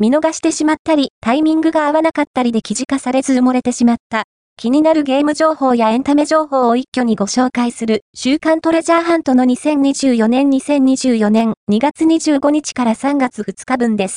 見逃してしまったり、タイミングが合わなかったりで記事化されず埋もれてしまった。気になるゲーム情報やエンタメ情報を一挙にご紹介する週刊トレジャーハントの2024年2024年2月25日から3月2日分です。